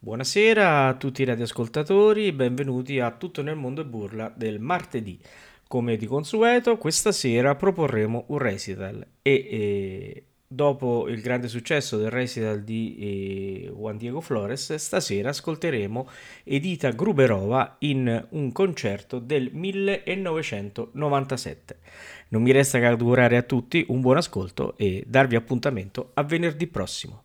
Buonasera a tutti i radioascoltatori, benvenuti a Tutto nel mondo e burla del martedì. Come di consueto, questa sera proporremo un recital e eh, dopo il grande successo del recital di eh, Juan Diego Flores, stasera ascolteremo Edita Gruberova in un concerto del 1997. Non mi resta che augurare a tutti un buon ascolto e darvi appuntamento a venerdì prossimo.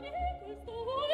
questo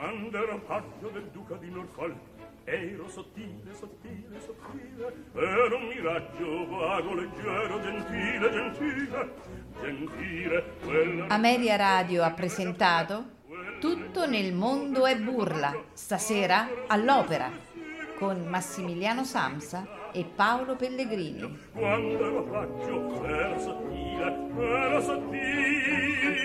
quando ero paggio del duca di Norfolk ero sottile, sottile, sottile ero un miraggio vago, leggero, gentile, gentile gentile quella Ameria Radio ha presentato Tutto nel mondo è burla, stasera all'opera, con Massimiliano Samsa e Paolo Pellegrini. quando ero paggio era sottile era sottile